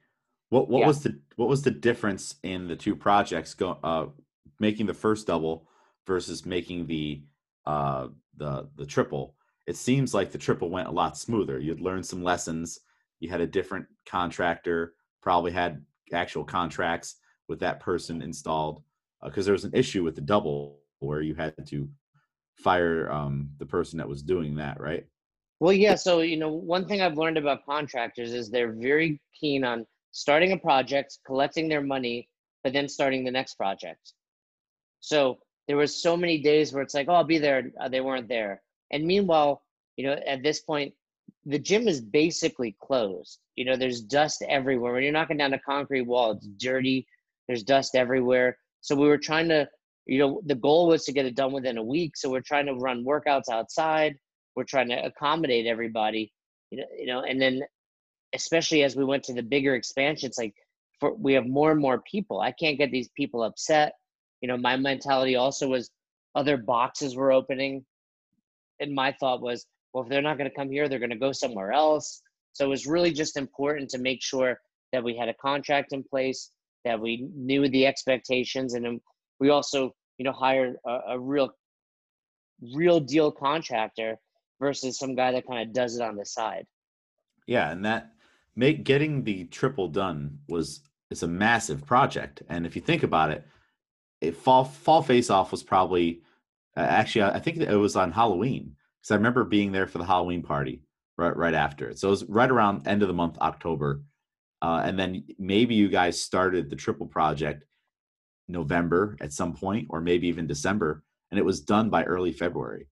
What what Yeah. was the what was the difference in the two projects go uh making the first double versus making the uh the the triple? It seems like the triple went a lot smoother. You'd learned some lessons. You had a different contractor, probably had actual contracts with that person installed because there was an issue with the double where you had to fire um the person that was doing that, right? Well, yeah. So you know, one thing I've learned about contractors is they're very keen on starting a project, collecting their money, but then starting the next project. So there was so many days where it's like, oh, I'll be there. Uh, they weren't there. And meanwhile, you know, at this point, the gym is basically closed. You know, there's dust everywhere. When you're knocking down a concrete wall, it's dirty. There's dust everywhere. So we were trying to, you know, the goal was to get it done within a week. So we're trying to run workouts outside. We're trying to accommodate everybody. You know, you know, and then especially as we went to the bigger expansion, it's like for, we have more and more people. I can't get these people upset. You know, my mentality also was other boxes were opening. And my thought was, well, if they're not going to come here, they're going to go somewhere else. So it was really just important to make sure that we had a contract in place, that we knew the expectations, and we also, you know, hired a, a real, real deal contractor versus some guy that kind of does it on the side. Yeah, and that make getting the triple done was it's a massive project. And if you think about it, it fall fall face off was probably uh, actually I I think it was on Halloween because I remember being there for the Halloween party right right after it. So it was right around end of the month October, uh, and then maybe you guys started the triple project November at some point, or maybe even December, and it was done by early February.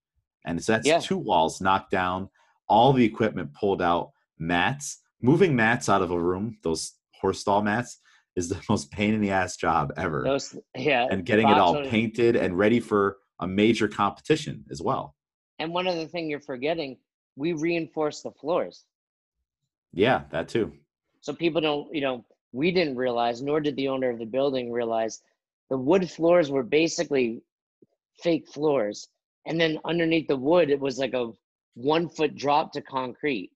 And so that's Yeah. two walls knocked down, all the equipment pulled out, mats, moving mats out of a room, those horse stall mats, is the most pain in the ass job ever. Those, yeah, and getting it all painted and ready for a major competition as well. And one other thing you're forgetting, we reinforce the floors. Yeah, that too. So people don't, you know, we didn't realize, nor did the owner of the building realize, the wood floors were basically fake floors. And then underneath the wood, it was like a one foot drop to concrete.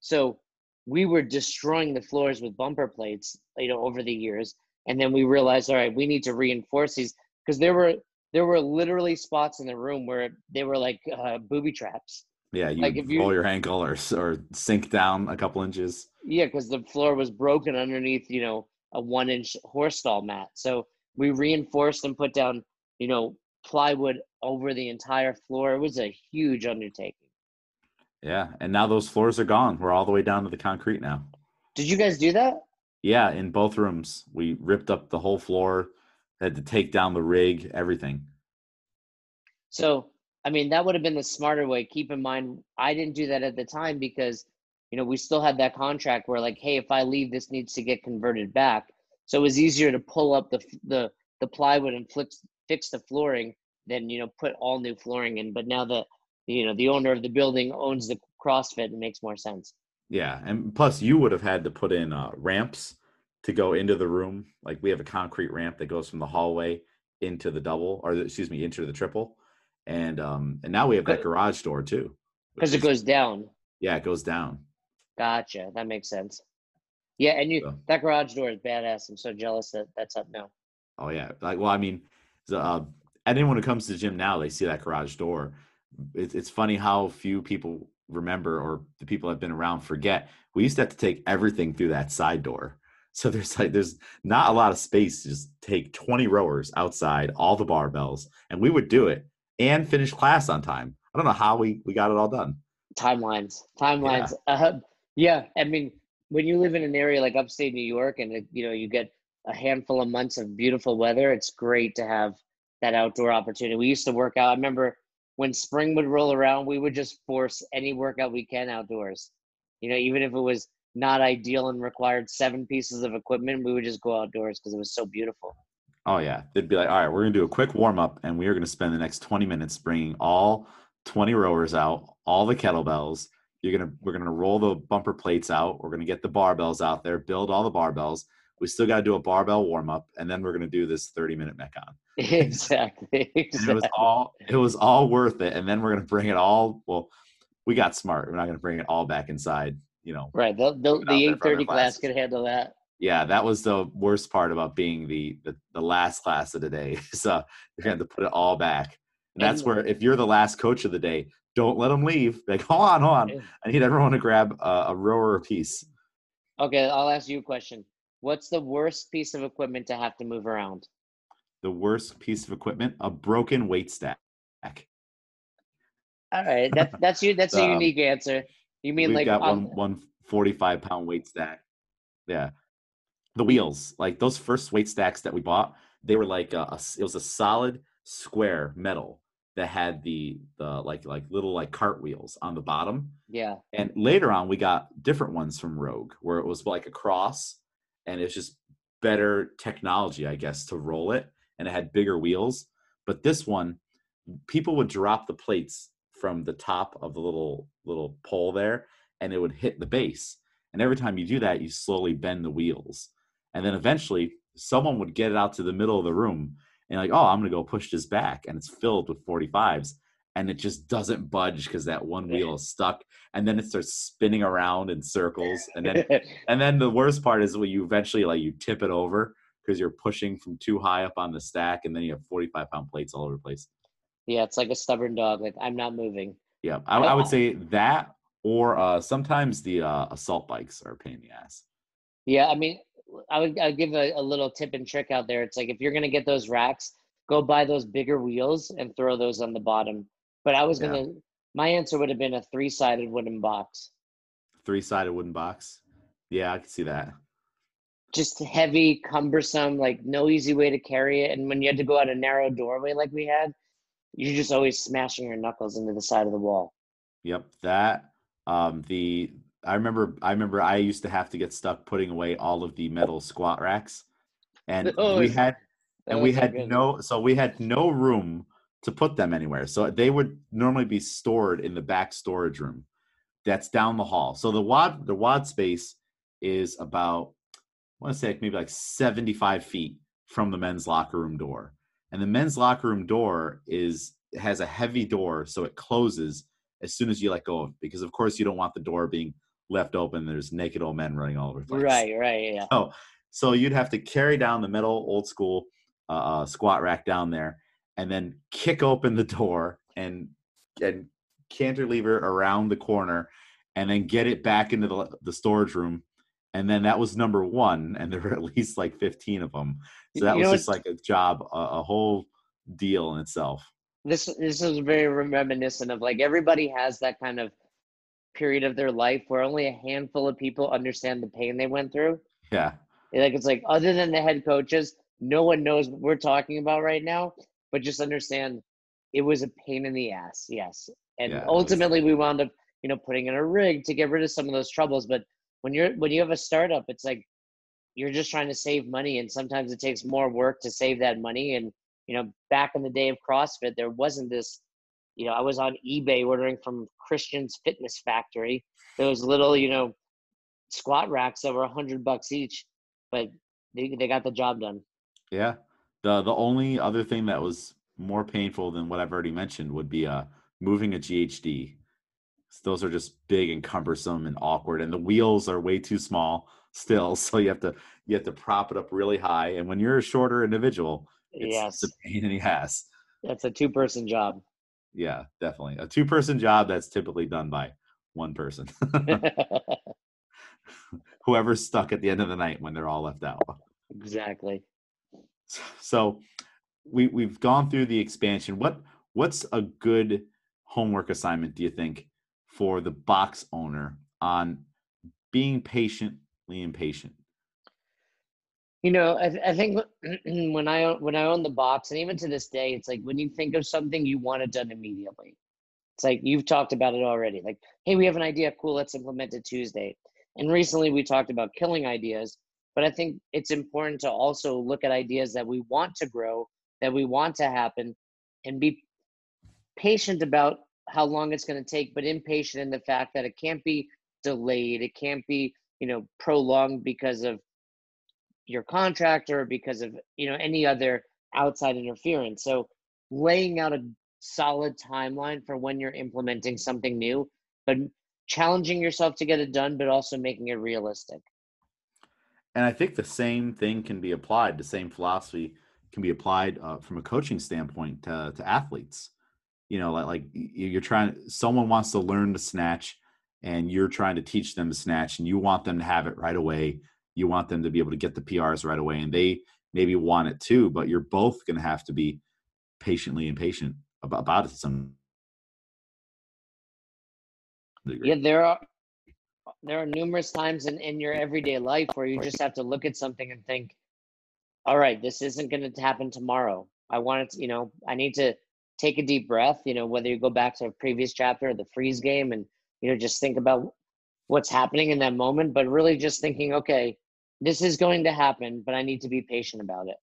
So we were destroying the floors with bumper plates, you know, over the years. And then we realized, all right, we need to reinforce these because there were there were literally spots in the room where they were like uh, booby traps. Yeah, you Like, if you- roll your ankle or or sink down a couple inches. Yeah, because the floor was broken underneath, you know, a one inch horse stall mat. So we reinforced and put down, you know, plywood over the entire floor. It was a huge undertaking. Yeah, and now those floors are gone. We're all the way down to the concrete now. Did you guys do that? Yeah, in both rooms, we ripped up the whole floor. Had to take down the rig, everything. So, I mean, that would have been the smarter way. Keep in mind, I didn't do that at the time because, you know, we still had that contract where, like, hey, if I leave, this needs to get converted back. so it was easier to pull up the the the plywood and fix fix the flooring than you know put all new flooring in. But now that you know the owner of the building owns the CrossFit, it makes more sense. Yeah, and plus you would have had to put in uh, ramps to go into the room. Like we have a concrete ramp that goes from the hallway into the double, or excuse me, into the triple, and um and now we have that garage door too. Because it goes down. Yeah, it goes down. Gotcha. That makes sense. Yeah, and you So- that garage door is badass. I'm so jealous that that's up now. Oh yeah, like well, I mean, so, uh, anyone who comes to the gym now, they see that garage door. It's it's funny how few people remember, or the people that have been around forget. We used to have to take everything through that side door. So there's like there's not a lot of space to just take 20 rowers outside, all the barbells, and we would do it and finish class on time. I don't know how we we got it all done. Timelines, timelines. Uh, yeah, I mean, when you live in an area like upstate New York, and you know you get a handful of months of beautiful weather, it's great to have that outdoor opportunity. We used to work out. I remember when spring would roll around, we would just force any workout we can outdoors. You know, even if it was not ideal and required seven pieces of equipment, we would just go outdoors because it was so beautiful. Oh yeah, they'd be like, all right, we're gonna do a quick warm up, and we are gonna spend the next 20 minutes bringing all 20 rowers out, all the kettlebells. You're gonna we're gonna roll the bumper plates out. We're gonna get the barbells out there, build all the barbells. We still got to do a barbell warm up, and then we're gonna do this 30 minute metcon. exactly. And it was all it was all worth it. And then we're gonna bring it all. Well, we got smart. We're not gonna bring it all back inside. You know, Right. The, the, out the there eight for other thirty class could handle that. yeah, that was the worst part about being the the, the last class of the day. So you're going to put it all back. And that's where if you're the last coach of the day, don't let them leave. Like, hold on, hold on. I need everyone to grab a, a rower apiece. Okay, I'll ask you a question. What's the worst piece of equipment to have to move around? The worst piece of equipment: a broken weight stack. All right, that's that's you. That's a Um, unique answer. You mean We've like got on, one one 45 pound weight stack. Yeah, the wheels, like those first weight stacks that we bought, they were like a, a it was a solid square metal that had the the like like little like cart wheels on the bottom. yeah, And later on, we got different ones from Rogue, where it was like a cross, and it's just better technology, I guess, to roll it, and it had bigger wheels. But this one, people would drop the plates from the top of the little little pole there, and it would hit the base. And every time you do that, you slowly bend the wheels, and then eventually, someone would get it out to the middle of the room, and like, oh, I'm gonna go push this back, and it's filled with 45s. And it just doesn't budge because that one wheel is stuck and then it starts spinning around in circles and then and then the worst part is when you eventually like you tip it over because you're pushing from too high up on the stack and then you have 45 pound plates all over the place yeah. It's like a stubborn dog. Like I'm not moving. yeah i, I would say that or uh sometimes the uh assault bikes are a pain in the ass Yeah, I mean, I would I'd give a, a little tip and trick out there. It's like if you're gonna get those racks, go buy those bigger wheels and throw those on the bottom. But I was Yeah. gonna. My answer would have been a three-sided wooden box. three-sided wooden box yeah i can see that just heavy, cumbersome, like no easy way to carry it. And when you had to go out a narrow doorway like we had, you're just always smashing your knuckles into the side of the wall. Yep, that um the I remember I remember I used to have to get stuck putting away all of the metal squat racks. And we had and we had good. no so we had no room to put them anywhere. So they would normally be stored in the back storage room that's down the hall. So the WOD the WOD space is about I want to say maybe like 75 feet from the men's locker room door. And the men's locker room door is has a heavy door, so it closes as soon as you let go of it. Because of course you don't want the door being left open. There's naked old men running all over the place. Right, right, yeah. So, so you'd have to carry down the metal old school uh, uh, squat rack down there, and then kick open the door and and cantilever around the corner, and then get it back into the, the storage room. And then that was number one, and there were at least like fifteen of them. So that You was just like a job, a, a whole deal in itself. This this is very reminiscent of like everybody has that kind of period of their life where only a handful of people understand the pain they went through. Yeah, Like it's like other than the head coaches, no one knows what we're talking about right now. But just understand, it was a pain in the ass. Yes, and Yeah, it was. ultimately we wound up, you know, putting in a rig to get rid of some of those troubles. But when you're when you have a startup, it's like you're just trying to save money and sometimes it takes more work to save that money and you know back in the day of crossfit there wasn't this you know i was on ebay ordering from christian's fitness factory those little you know squat racks that were a hundred bucks each but they, they got the job done yeah the the only other thing that was more painful than what i've already mentioned would be uh moving a ghd those are just big and cumbersome and awkward and the wheels are way too small still so you have to you have to prop it up really high and when you're a shorter individual it's, yes. a pain in the ass. That's a two person job. Yeah definitely. A two person job that's typically done by one person. Whoever's stuck at the end of the night when they're all left out. Exactly so we we've gone through the expansion what what's a good homework assignment do you think for the box owner on being patiently impatient? You know, I, I think when I when I own the box, and even to this day, it's like when you think of something, you want it done immediately. It's like you've talked about it already. Like, hey, we have an idea, cool, let's implement it Tuesday. And recently, we talked about killing ideas, but I think it's important to also look at ideas that we want to grow, that we want to happen, and be patient about how long it's going to take, but impatient in the fact that it can't be delayed. It can't be, you know, prolonged because of your contract or because of, you know, any other outside interference. So laying out a solid timeline for when you're implementing something new, but challenging yourself to get it done, but also making it realistic. And I think the same thing can be applied. The same philosophy can be applied uh, from a coaching standpoint to, to athletes you know like, like you're trying someone wants to learn to snatch and you're trying to teach them to snatch and you want them to have it right away you want them to be able to get the prs right away and they maybe want it too but you're both going to have to be patiently impatient about, about it some degree. yeah there are there are numerous times in, in your everyday life where you just have to look at something and think all right this isn't going to happen tomorrow i want it to, you know i need to take a deep breath, you know, whether you go back to a previous chapter, of the freeze game, and, you know, just think about what's happening in that moment, but really just thinking, okay, this is going to happen, but I need to be patient about it.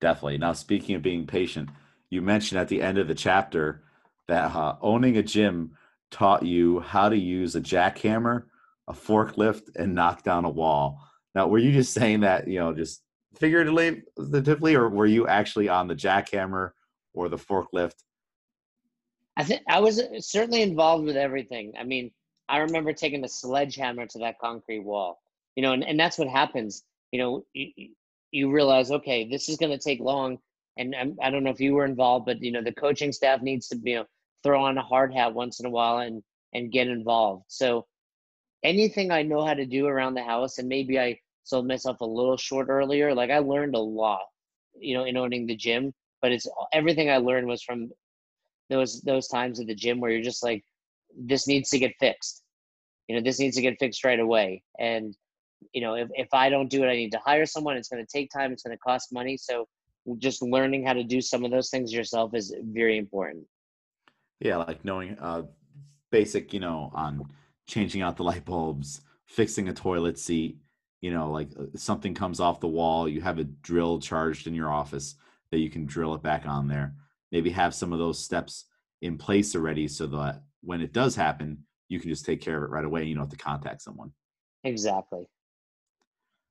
Definitely. Now, speaking of being patient, you mentioned at the end of the chapter that uh, owning a gym taught you how to use a jackhammer, a forklift, and knock down a wall. Now, were you just saying that, you know, just figuratively, or were you actually on the jackhammer or the forklift? I think I was uh, certainly involved with everything. I mean, I remember taking a sledgehammer to that concrete wall, you know, and, and that's what happens. You know, you, you realize, okay, this is going to take long. And I'm, I do not know if you were involved, but you know, the coaching staff needs to, you know, throw on a hard hat once in a while and and get involved. So anything I know how to do around the house, and maybe I sold myself a little short earlier. Like I learned a lot, you know, in owning the gym but it's everything I learned was from those those times at the gym where you're just like, this needs to get fixed. You know, this needs to get fixed right away. And you know, if if I don't do it, I need to hire someone. It's going to take time. It's going to cost money. So just learning how to do some of those things yourself is very important. Yeah, like knowing uh, basic, you know, on changing out the light bulbs, fixing a toilet seat. You know, like uh, something comes off the wall, you have a drill charged in your office that you can drill it back on there. Maybe have some of those steps in place already so that when it does happen, you can just take care of it right away. You don't have to contact someone. Exactly.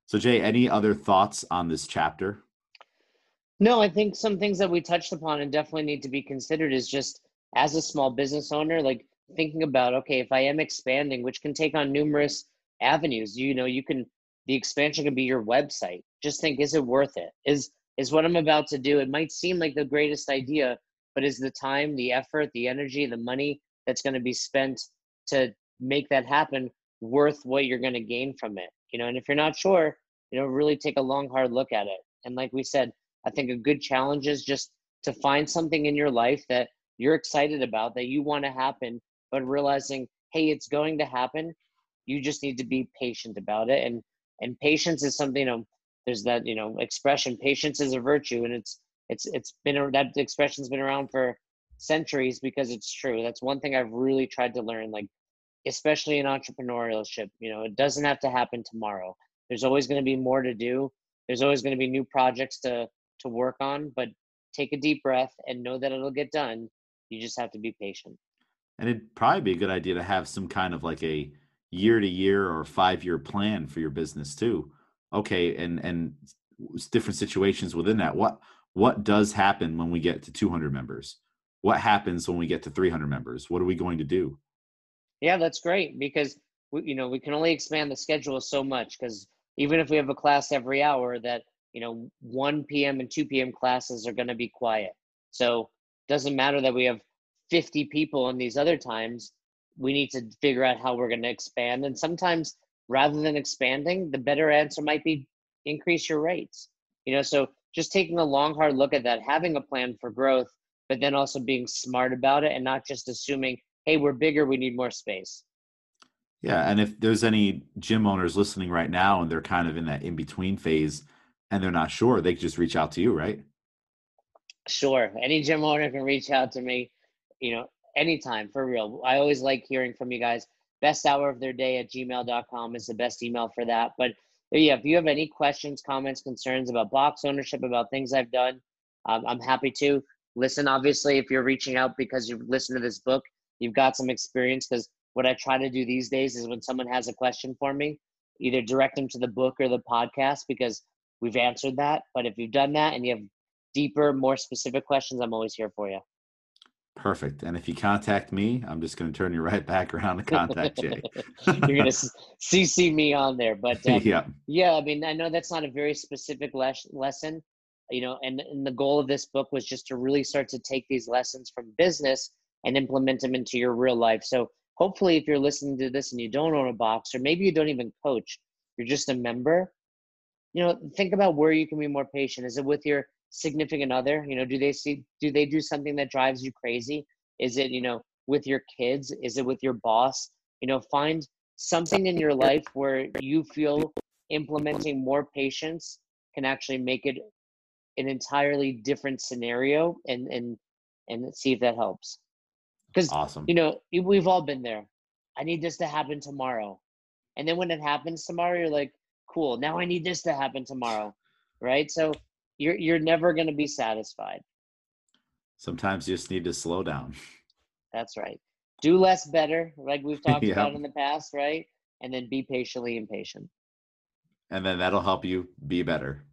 So, Jay, any other thoughts on this chapter? No, I think some things that we touched upon and definitely need to be considered is just as a small business owner, like thinking about, okay, if I am expanding, which can take on numerous avenues, you know, you can, the expansion can be your website. Just think, is it worth it? Is is what I'm about to do. It might seem like the greatest idea, but is the time, the effort, the energy, the money that's going to be spent to make that happen worth what you're going to gain from it? You know, and if you're not sure, you know, really take a long, hard look at it. And like we said, I think a good challenge is just to find something in your life that you're excited about, that you want to happen, but realizing, hey, it's going to happen. You just need to be patient about it. And and patience is something, you know, there's that you know expression patience is a virtue and it's it's it's been that expression's been around for centuries because it's true that's one thing i've really tried to learn like especially in entrepreneurship you know it doesn't have to happen tomorrow There's always going to be more to do. There's always going to be new projects to to work on, but take a deep breath and know that it'll get done. You just have to be patient. And it'd probably be a good idea to have some kind of like a year to year or five year plan for your business too. Okay, and and different situations within that. What what does happen when we get to 200 members? What happens when we get to 300 members? What are we going to do? Yeah, that's great because we, you know we can only expand the schedule so much because even if we have a class every hour, that you know 1 p.m. and 2 p.m. classes are going to be quiet. So doesn't matter that we have 50 people in these other times. We need to figure out how we're going to expand, and sometimes rather than expanding, the better answer might be increase your rates. You know, so just taking a long hard look at that, having a plan for growth, but then also being smart about it and not just assuming, hey, we're bigger, we need more space. Yeah, and if there's any gym owners listening right now and they're kind of in that in between phase and they're not sure, they can just reach out to you, right? Sure. Any gym owner can reach out to me, you know, anytime for real. I always like hearing from you guys. Best hour of their day at gmail.com is the best email for that. But yeah, if you have any questions, comments, concerns about box ownership, about things I've done, um, I'm happy to listen. Obviously, if you're reaching out because you've listened to this book, you've got some experience. Because what I try to do these days is when someone has a question for me, either direct them to the book or the podcast because we've answered that. But if you've done that and you have deeper, more specific questions, I'm always here for you. Perfect. And if you contact me, I'm just going to turn you right back around to contact Jay. You're going to CC me on there. But um, yeah. yeah, I mean, I know that's not a very specific les- lesson, you know, and, and the goal of this book was just to really start to take these lessons from business and implement them into your real life. So hopefully, if you're listening to this and you don't own a box, or maybe you don't even coach, you're just a member, you know, think about where you can be more patient. Is it with your significant other you know do they see do they do something that drives you crazy? Is it you know with your kids? Is it with your boss? You know find something in your life where you feel implementing more patience can actually make it an entirely different scenario and and and see if that helps. Because awesome. you know we've all been there. I need this to happen tomorrow. And then when it happens tomorrow you're like cool now i need this to happen tomorrow. Right? So you're you're never going to be satisfied. Sometimes you just need to slow down. That's right. Do less better, like we've talked about in the past, right? And then be patiently impatient. And then that'll help you be better.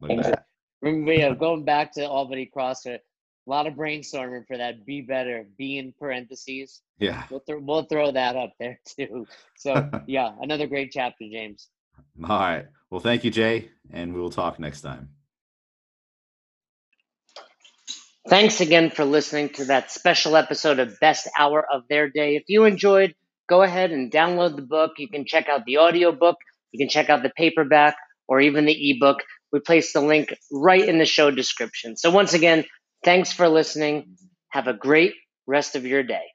Remember, yeah, going back to Albany CrossFit, uh, a lot of brainstorming for that. Be better. Be in parentheses. Yeah. We'll, th- we'll throw that up there too. So yeah, another great chapter, James. All right. Well, thank you, Jay, and we will talk next time. Thanks again for listening to that special episode of Best Hour of Their Day. If you enjoyed, go ahead and download the book. You can check out the audiobook, you can check out the paperback, or even the ebook. We place the link right in the show description. So, once again, thanks for listening. Have a great rest of your day.